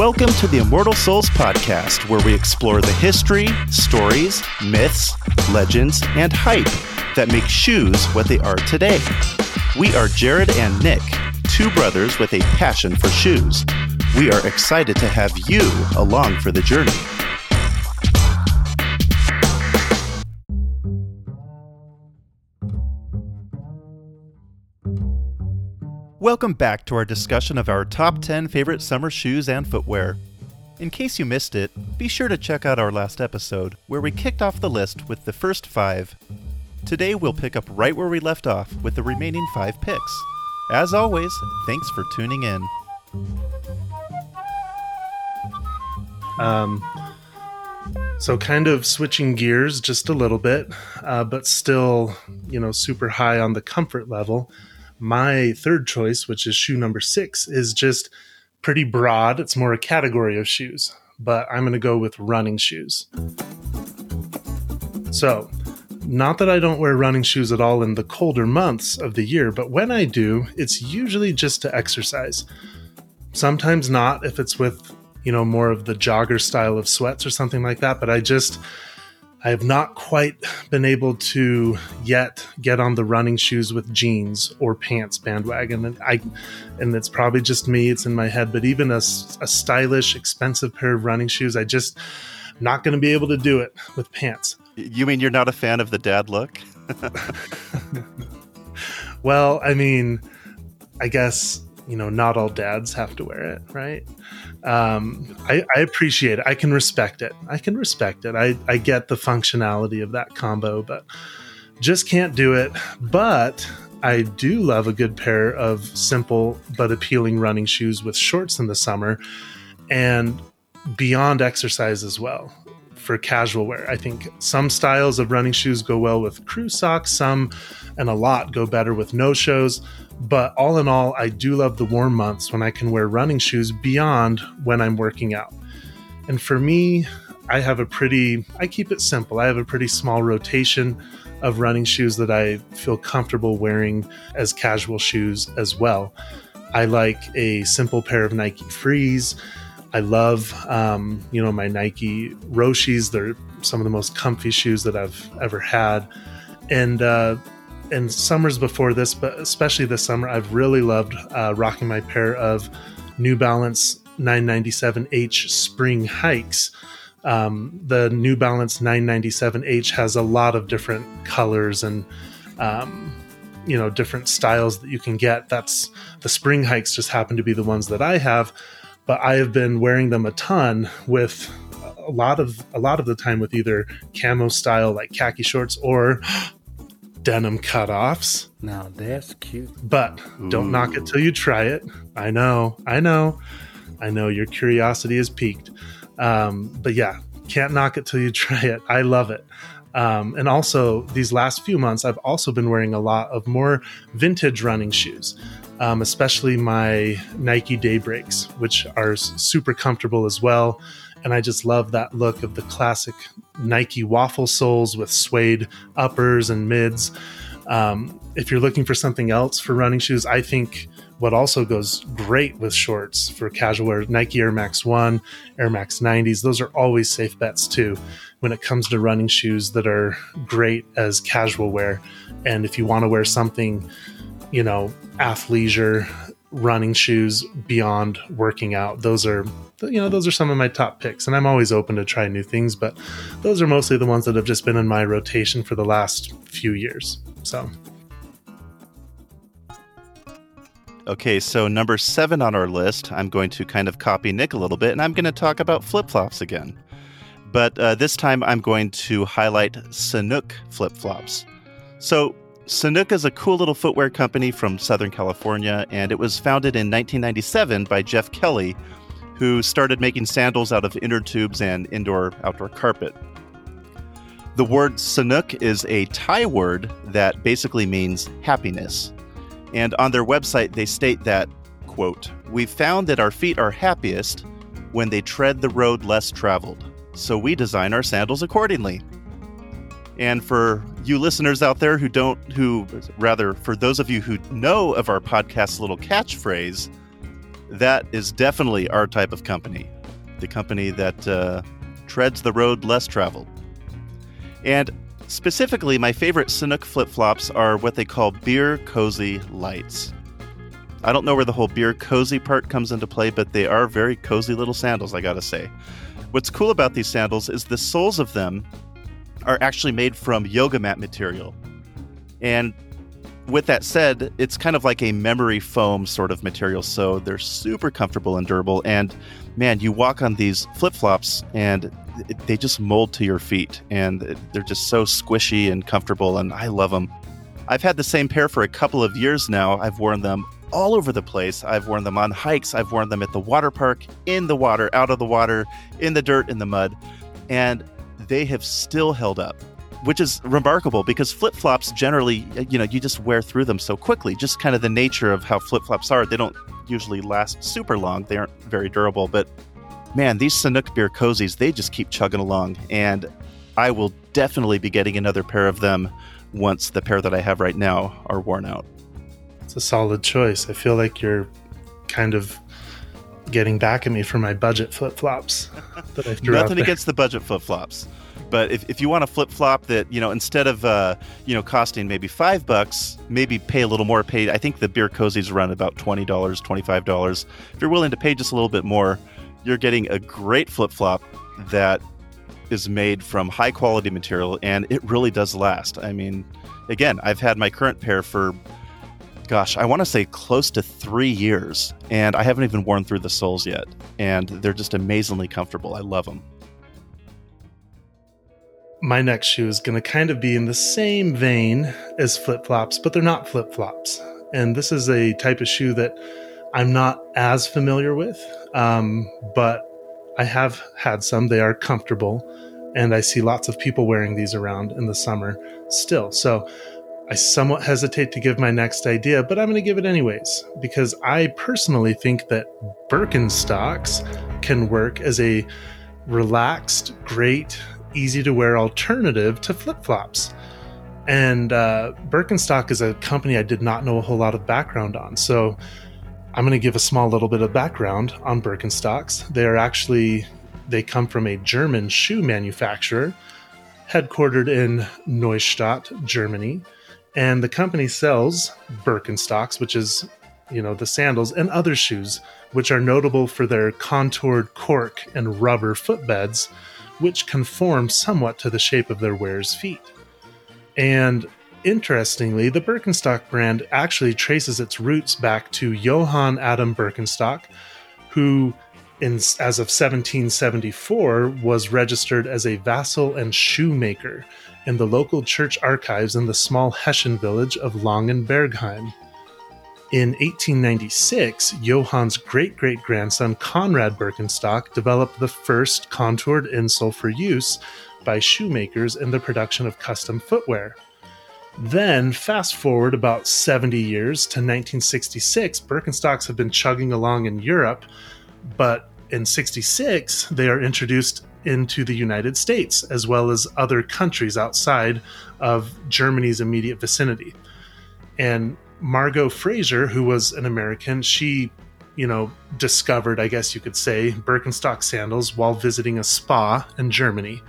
Welcome to the Immortal Souls podcast, where we explore the history, stories, myths, legends, and hype that make shoes what they are today. We are Jared and Nick, two brothers with a passion for shoes. We are excited to have you along for the journey. Welcome back to our discussion of our top 10 favorite summer shoes and footwear. In case you missed it, be sure to check out our last episode, where we kicked off the list with the first five. Today we'll pick up right where we left off with the remaining five picks. As always, thanks for tuning in. Um, so kind of switching gears just a little bit, uh, but still, you know, super high on the comfort level my third choice, which is shoe number six, is just pretty broad. It's more a category of shoes, but I'm going to go with running shoes. So, not that I don't wear running shoes at all in the colder months of the year, but when I do, it's usually just to exercise. Sometimes not if it's with, you know, more of the jogger style of sweats or something like that, but I just I have not quite been able to yet get on the running shoes with jeans or pants bandwagon, and I, and it's probably just me. It's in my head, but even a, a stylish, expensive pair of running shoes, I just not going to be able to do it with pants. You mean you're not a fan of the dad look? well, I mean, I guess you know, not all dads have to wear it, right? Um, I, I, appreciate it. I can respect it. I can respect it. I, I get the functionality of that combo, but just can't do it. But I do love a good pair of simple but appealing running shoes with shorts in the summer and beyond exercise as well for casual wear. I think some styles of running shoes go well with crew socks, some and a lot go better with no shows. But all in all, I do love the warm months when I can wear running shoes beyond when I'm working out. And for me, I have a pretty, I keep it simple. I have a pretty small rotation of running shoes that I feel comfortable wearing as casual shoes as well. I like a simple pair of Nike Frees. I love, um, you know, my Nike Roshes. They're some of the most comfy shoes that I've ever had. And uh, and summers before this, but especially this summer, I've really loved uh, rocking my pair of New Balance 997H spring hikes. Um, the New Balance 997H has a lot of different colors and um, you know different styles that you can get. That's the spring hikes just happen to be the ones that I have, but I have been wearing them a ton with a lot of a lot of the time with either camo style like khaki shorts or denim cutoffs. Now that's cute. But don't Ooh. knock it till you try it. I know, I know, I know your curiosity is piqued. Um, but yeah, can't knock it till you try it. I love it. Um, and also, these last few months, I've also been wearing a lot of more vintage running shoes, um, especially my Nike Daybreaks, which are super comfortable as well and I just love that look of the classic Nike waffle soles with suede uppers and mids. Um, if you're looking for something else for running shoes, I think what also goes great with shorts for casual wear Nike Air Max 1, Air Max 90s, those are always safe bets too when it comes to running shoes that are great as casual wear. And if you want to wear something, you know, athleisure running shoes beyond working out, those are you know those are some of my top picks and i'm always open to try new things but those are mostly the ones that have just been in my rotation for the last few years so. Okay so number seven on our list i'm going to kind of copy nick a little bit and i'm going to talk about flip-flops again. But uh, this time i'm going to highlight sanuk flip-flops. So Sanuk is a cool little footwear company from Southern California, and it was founded in 1997 by Jeff Kelly, who started making sandals out of inner tubes and indoor outdoor carpet. The word Sanuk is a Thai word that basically means happiness. And on their website, they state that, quote, We've found that our feet are happiest when they tread the road less traveled, so we design our sandals accordingly. And for you listeners out there who don't, who rather, for those of you who know of our podcast's little catchphrase, that is definitely our type of company. The company that uh, treads the road less traveled. And specifically, my favorite Sanuk flip flops are what they call beer cozy lights. I don't know where the whole beer cozy part comes into play, but they are very cozy little sandals, I gotta say. What's cool about these sandals is the soles of them are actually made from yoga mat material. And with that said, it's kind of like a memory foam sort of material, so they're super comfortable and durable. And man, you walk on these flip flops and they just mold to your feet, and they're just so squishy and comfortable, and I love them. I've had the same pair for a couple of years now. I've worn them all over the place. I've worn them on hikes, I've worn them at the water park, in the water, out of the water, in the dirt, in the mud, and they have still held up. Which is remarkable because flip flops generally, you know, you just wear through them so quickly. Just kind of the nature of how flip flops are. They don't usually last super long. They aren't very durable. But man, these Sanuk beer cozies, they just keep chugging along. And I will definitely be getting another pair of them once the pair that I have right now are worn out. It's a solid choice. I feel like you're kind of getting back at me for my budget flip flops that I threw Nothing against the budget flip flops. But if, if you want a flip flop that, you know, instead of, uh, you know, costing maybe five bucks, maybe pay a little more, pay, I think the beer cozies run about $20, $25. If you're willing to pay just a little bit more, you're getting a great flip flop that is made from high quality material and it really does last. I mean, again, I've had my current pair for gosh, I want to say close to three years, and I haven't even worn through the soles yet. And they're just amazingly comfortable. I love them. My next shoe is going to kind of be in the same vein as flip flops, but they're not flip flops. And this is a type of shoe that I'm not as familiar with, um, but I have had some. They are comfortable, and I see lots of people wearing these around in the summer still. So I somewhat hesitate to give my next idea, but I'm going to give it anyways because I personally think that Birkenstocks can work as a relaxed, great, easy to wear alternative to flip flops. And uh, Birkenstock is a company I did not know a whole lot of background on. So I'm going to give a small little bit of background on Birkenstocks. They are actually, they come from a German shoe manufacturer headquartered in Neustadt, Germany and the company sells Birkenstocks, which is, you know, the sandals and other shoes, which are notable for their contoured cork and rubber footbeds, which conform somewhat to the shape of their wearers' feet. And interestingly, the Birkenstock brand actually traces its roots back to Johann Adam Birkenstock, who in, as of 1774 was registered as a vassal and shoemaker in the local church archives in the small Hessian village of Langenbergheim. In 1896, Johann's great great grandson Conrad Birkenstock developed the first contoured insole for use by shoemakers in the production of custom footwear. Then, fast forward about 70 years to 1966, Birkenstocks have been chugging along in Europe, but in 66, they are introduced into the United States, as well as other countries outside of Germany's immediate vicinity. And Margot Fraser, who was an American, she, you know, discovered, I guess you could say, Birkenstock sandals while visiting a spa in Germany.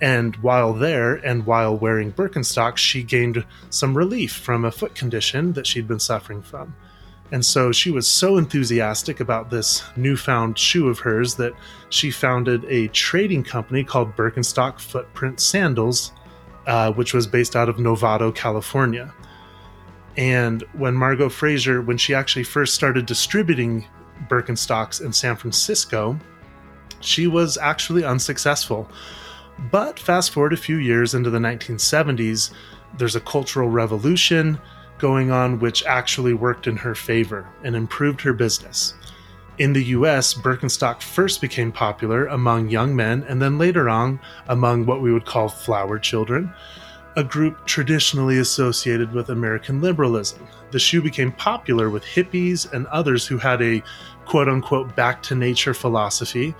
And while there and while wearing Birkenstock, she gained some relief from a foot condition that she'd been suffering from. And so she was so enthusiastic about this newfound shoe of hers that she founded a trading company called Birkenstock Footprint Sandals, uh, which was based out of Novato, California. And when Margot Fraser, when she actually first started distributing Birkenstocks in San Francisco, she was actually unsuccessful. But fast forward a few years into the 1970s, there's a cultural revolution going on which actually worked in her favor and improved her business. In the US, Birkenstock first became popular among young men and then later on among what we would call flower children, a group traditionally associated with American liberalism. The shoe became popular with hippies and others who had a quote unquote back to nature philosophy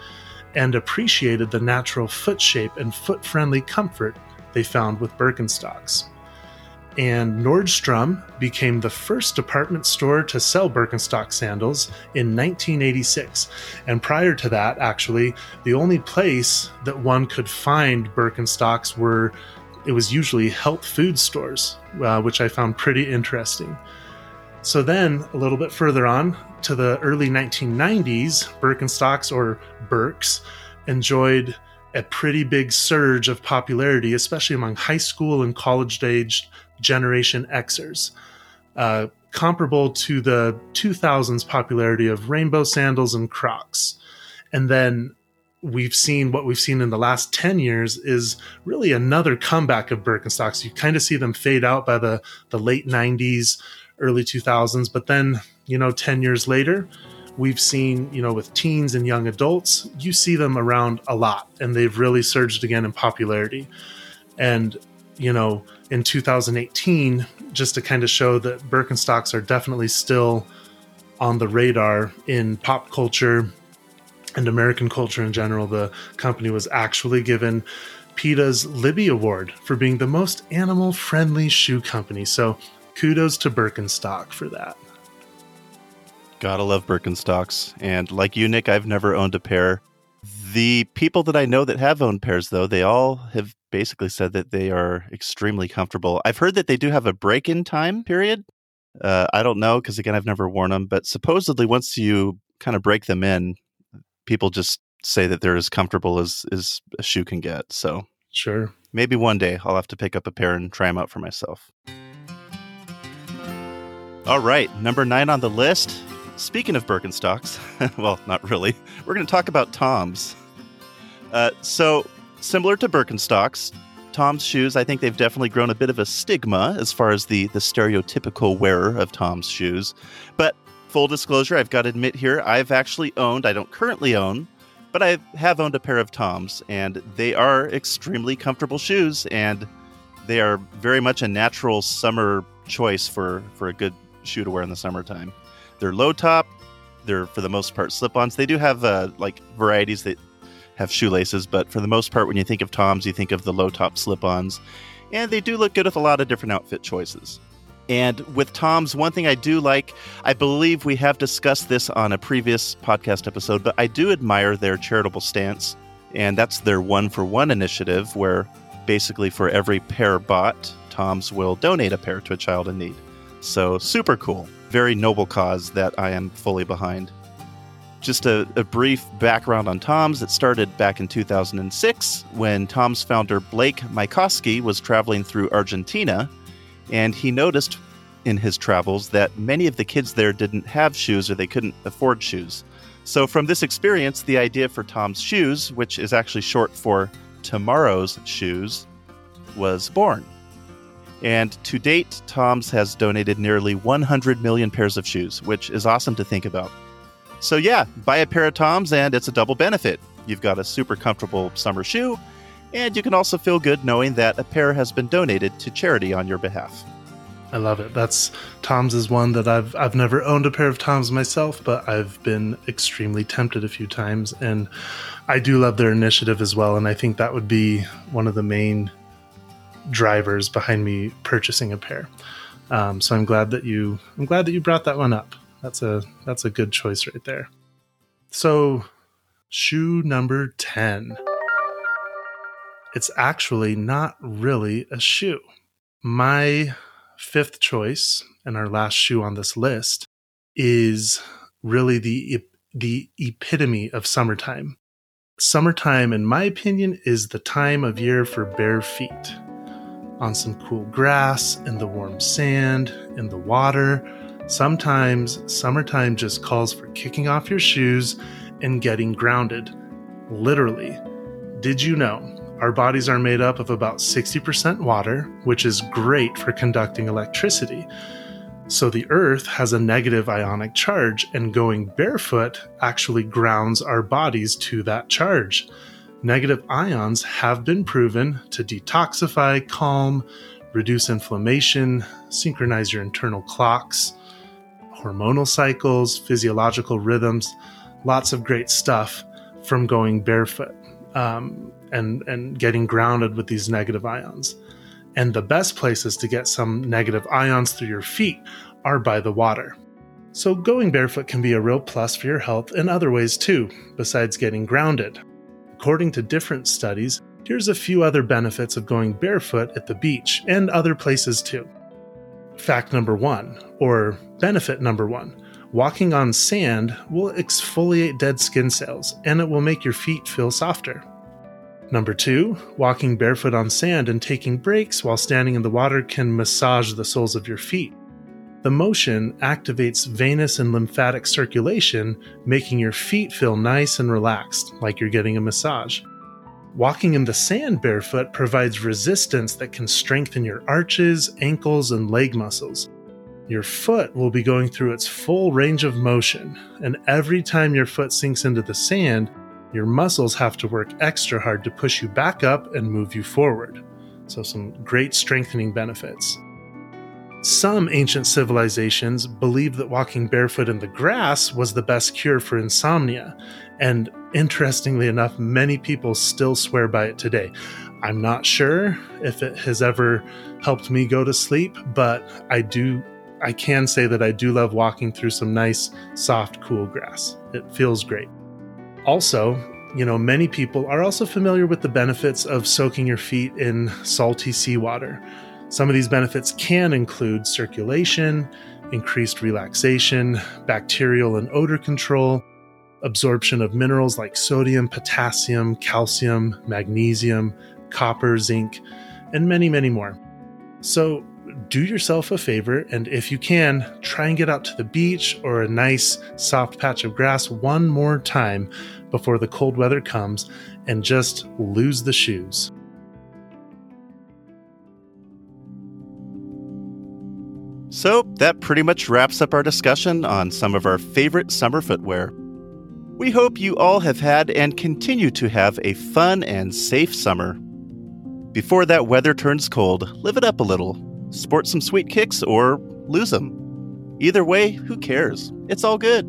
and appreciated the natural foot shape and foot friendly comfort they found with Birkenstocks. And Nordstrom became the first department store to sell Birkenstock sandals in 1986. And prior to that, actually, the only place that one could find Birkenstocks were it was usually health food stores, uh, which I found pretty interesting. So then, a little bit further on to the early 1990s, Birkenstocks or Birks enjoyed a pretty big surge of popularity, especially among high school and college aged Generation Xers, uh, comparable to the 2000s popularity of rainbow sandals and Crocs. And then we've seen what we've seen in the last 10 years is really another comeback of Birkenstocks. You kind of see them fade out by the, the late 90s, early 2000s, but then, you know, 10 years later, we've seen, you know, with teens and young adults, you see them around a lot and they've really surged again in popularity. And, you know, in 2018, just to kind of show that Birkenstocks are definitely still on the radar in pop culture and American culture in general, the company was actually given PETA's Libby Award for being the most animal friendly shoe company. So kudos to Birkenstock for that. Gotta love Birkenstocks. And like you, Nick, I've never owned a pair. The people that I know that have owned pairs, though, they all have basically said that they are extremely comfortable. I've heard that they do have a break in time period. Uh, I don't know because, again, I've never worn them, but supposedly once you kind of break them in, people just say that they're as comfortable as as a shoe can get. So sure, maybe one day I'll have to pick up a pair and try them out for myself. All right, number nine on the list. Speaking of Birkenstocks, well, not really. We're going to talk about Toms. Uh, so, similar to Birkenstocks, Tom's shoes, I think they've definitely grown a bit of a stigma as far as the the stereotypical wearer of Tom's shoes. But full disclosure, I've got to admit here, I've actually owned, I don't currently own, but I have owned a pair of Toms, and they are extremely comfortable shoes, and they are very much a natural summer choice for, for a good shoe to wear in the summertime. They're low top, they're for the most part slip ons. They do have uh, like varieties that have shoelaces, but for the most part, when you think of Toms, you think of the low top slip ons, and they do look good with a lot of different outfit choices. And with Tom's, one thing I do like, I believe we have discussed this on a previous podcast episode, but I do admire their charitable stance. And that's their one for one initiative, where basically for every pair bought, Tom's will donate a pair to a child in need. So super cool. Very noble cause that I am fully behind. Just a, a, brief background on Tom's. It started back in 2006 when Tom's founder Blake Mycoskie was traveling through Argentina and he noticed in his travels that many of the kids there didn't have shoes or they couldn't afford shoes. So, from this experience, the idea for Tom's Shoes, which is actually short for Tomorrow's Shoes, was born. And to date, Tom's has donated nearly 100 million pairs of shoes, which is awesome to think about. So, yeah, buy a pair of Tom's and it's a double benefit. You've got a super comfortable summer shoe, and you can also feel good knowing that a pair has been donated to charity on your behalf. I love it. That's Tom's is one that I've I've never owned a pair of Tom's myself, but I've been extremely tempted a few times and I do love their initiative as well and I think that would be one of the main drivers behind me purchasing a pair. Um, so I'm glad that you I'm glad that you brought that one up. That's a that's a good choice right there. So shoe number 10 it's actually not really a shoe. My fifth choice and our last shoe on this list is really the the epitome of summertime. Summertime in my opinion is the time of year for bare feet. On some cool grass, in the warm sand, in the water. Sometimes summertime just calls for kicking off your shoes and getting grounded. Literally. Did you know our bodies are made up of about 60% water, which is great for conducting electricity. So the Earth has a negative ionic charge, and going barefoot actually grounds our bodies to that charge. Negative ions have been proven to detoxify, calm, reduce inflammation, synchronize your internal clocks, hormonal cycles, physiological rhythms, lots of great stuff from going barefoot. Um, and and getting grounded with these negative ions. And the best places to get some negative ions through your feet are by the water. So, going barefoot can be a real plus for your health in other ways too, besides getting grounded. According to different studies, here's a few other benefits of going barefoot at the beach and other places too. Fact number one, or benefit number one walking on sand will exfoliate dead skin cells and it will make your feet feel softer. Number two, walking barefoot on sand and taking breaks while standing in the water can massage the soles of your feet. The motion activates venous and lymphatic circulation, making your feet feel nice and relaxed, like you're getting a massage. Walking in the sand barefoot provides resistance that can strengthen your arches, ankles, and leg muscles. Your foot will be going through its full range of motion, and every time your foot sinks into the sand, your muscles have to work extra hard to push you back up and move you forward. So, some great strengthening benefits. Some ancient civilizations believed that walking barefoot in the grass was the best cure for insomnia, and interestingly enough, many people still swear by it today. I'm not sure if it has ever helped me go to sleep, but I do I can say that I do love walking through some nice, soft, cool grass. It feels great. Also, you know, many people are also familiar with the benefits of soaking your feet in salty seawater. Some of these benefits can include circulation, increased relaxation, bacterial and odor control, absorption of minerals like sodium, potassium, calcium, magnesium, copper, zinc, and many, many more. So, do yourself a favor and if you can, try and get out to the beach or a nice soft patch of grass one more time before the cold weather comes and just lose the shoes. So, that pretty much wraps up our discussion on some of our favorite summer footwear. We hope you all have had and continue to have a fun and safe summer. Before that weather turns cold, live it up a little. Sport some sweet kicks or lose them. Either way, who cares? It's all good.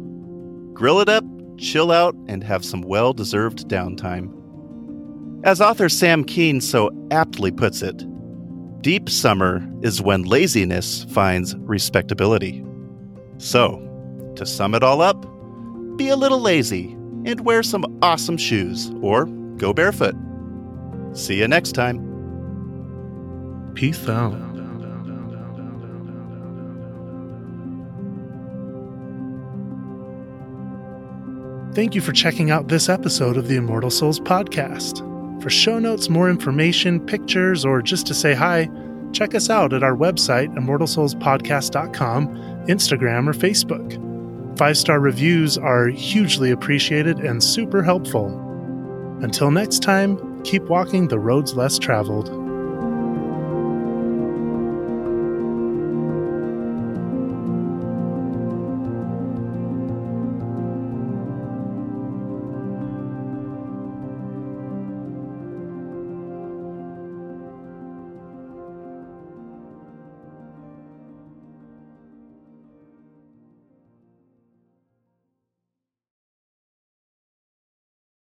Grill it up, chill out, and have some well deserved downtime. As author Sam Keen so aptly puts it, Deep summer is when laziness finds respectability. So, to sum it all up, be a little lazy and wear some awesome shoes or go barefoot. See you next time. Peace out. Thank you for checking out this episode of the Immortal Souls podcast. For show notes, more information, pictures, or just to say hi, check us out at our website, immortalsoulspodcast.com, Instagram, or Facebook. Five star reviews are hugely appreciated and super helpful. Until next time, keep walking the roads less traveled.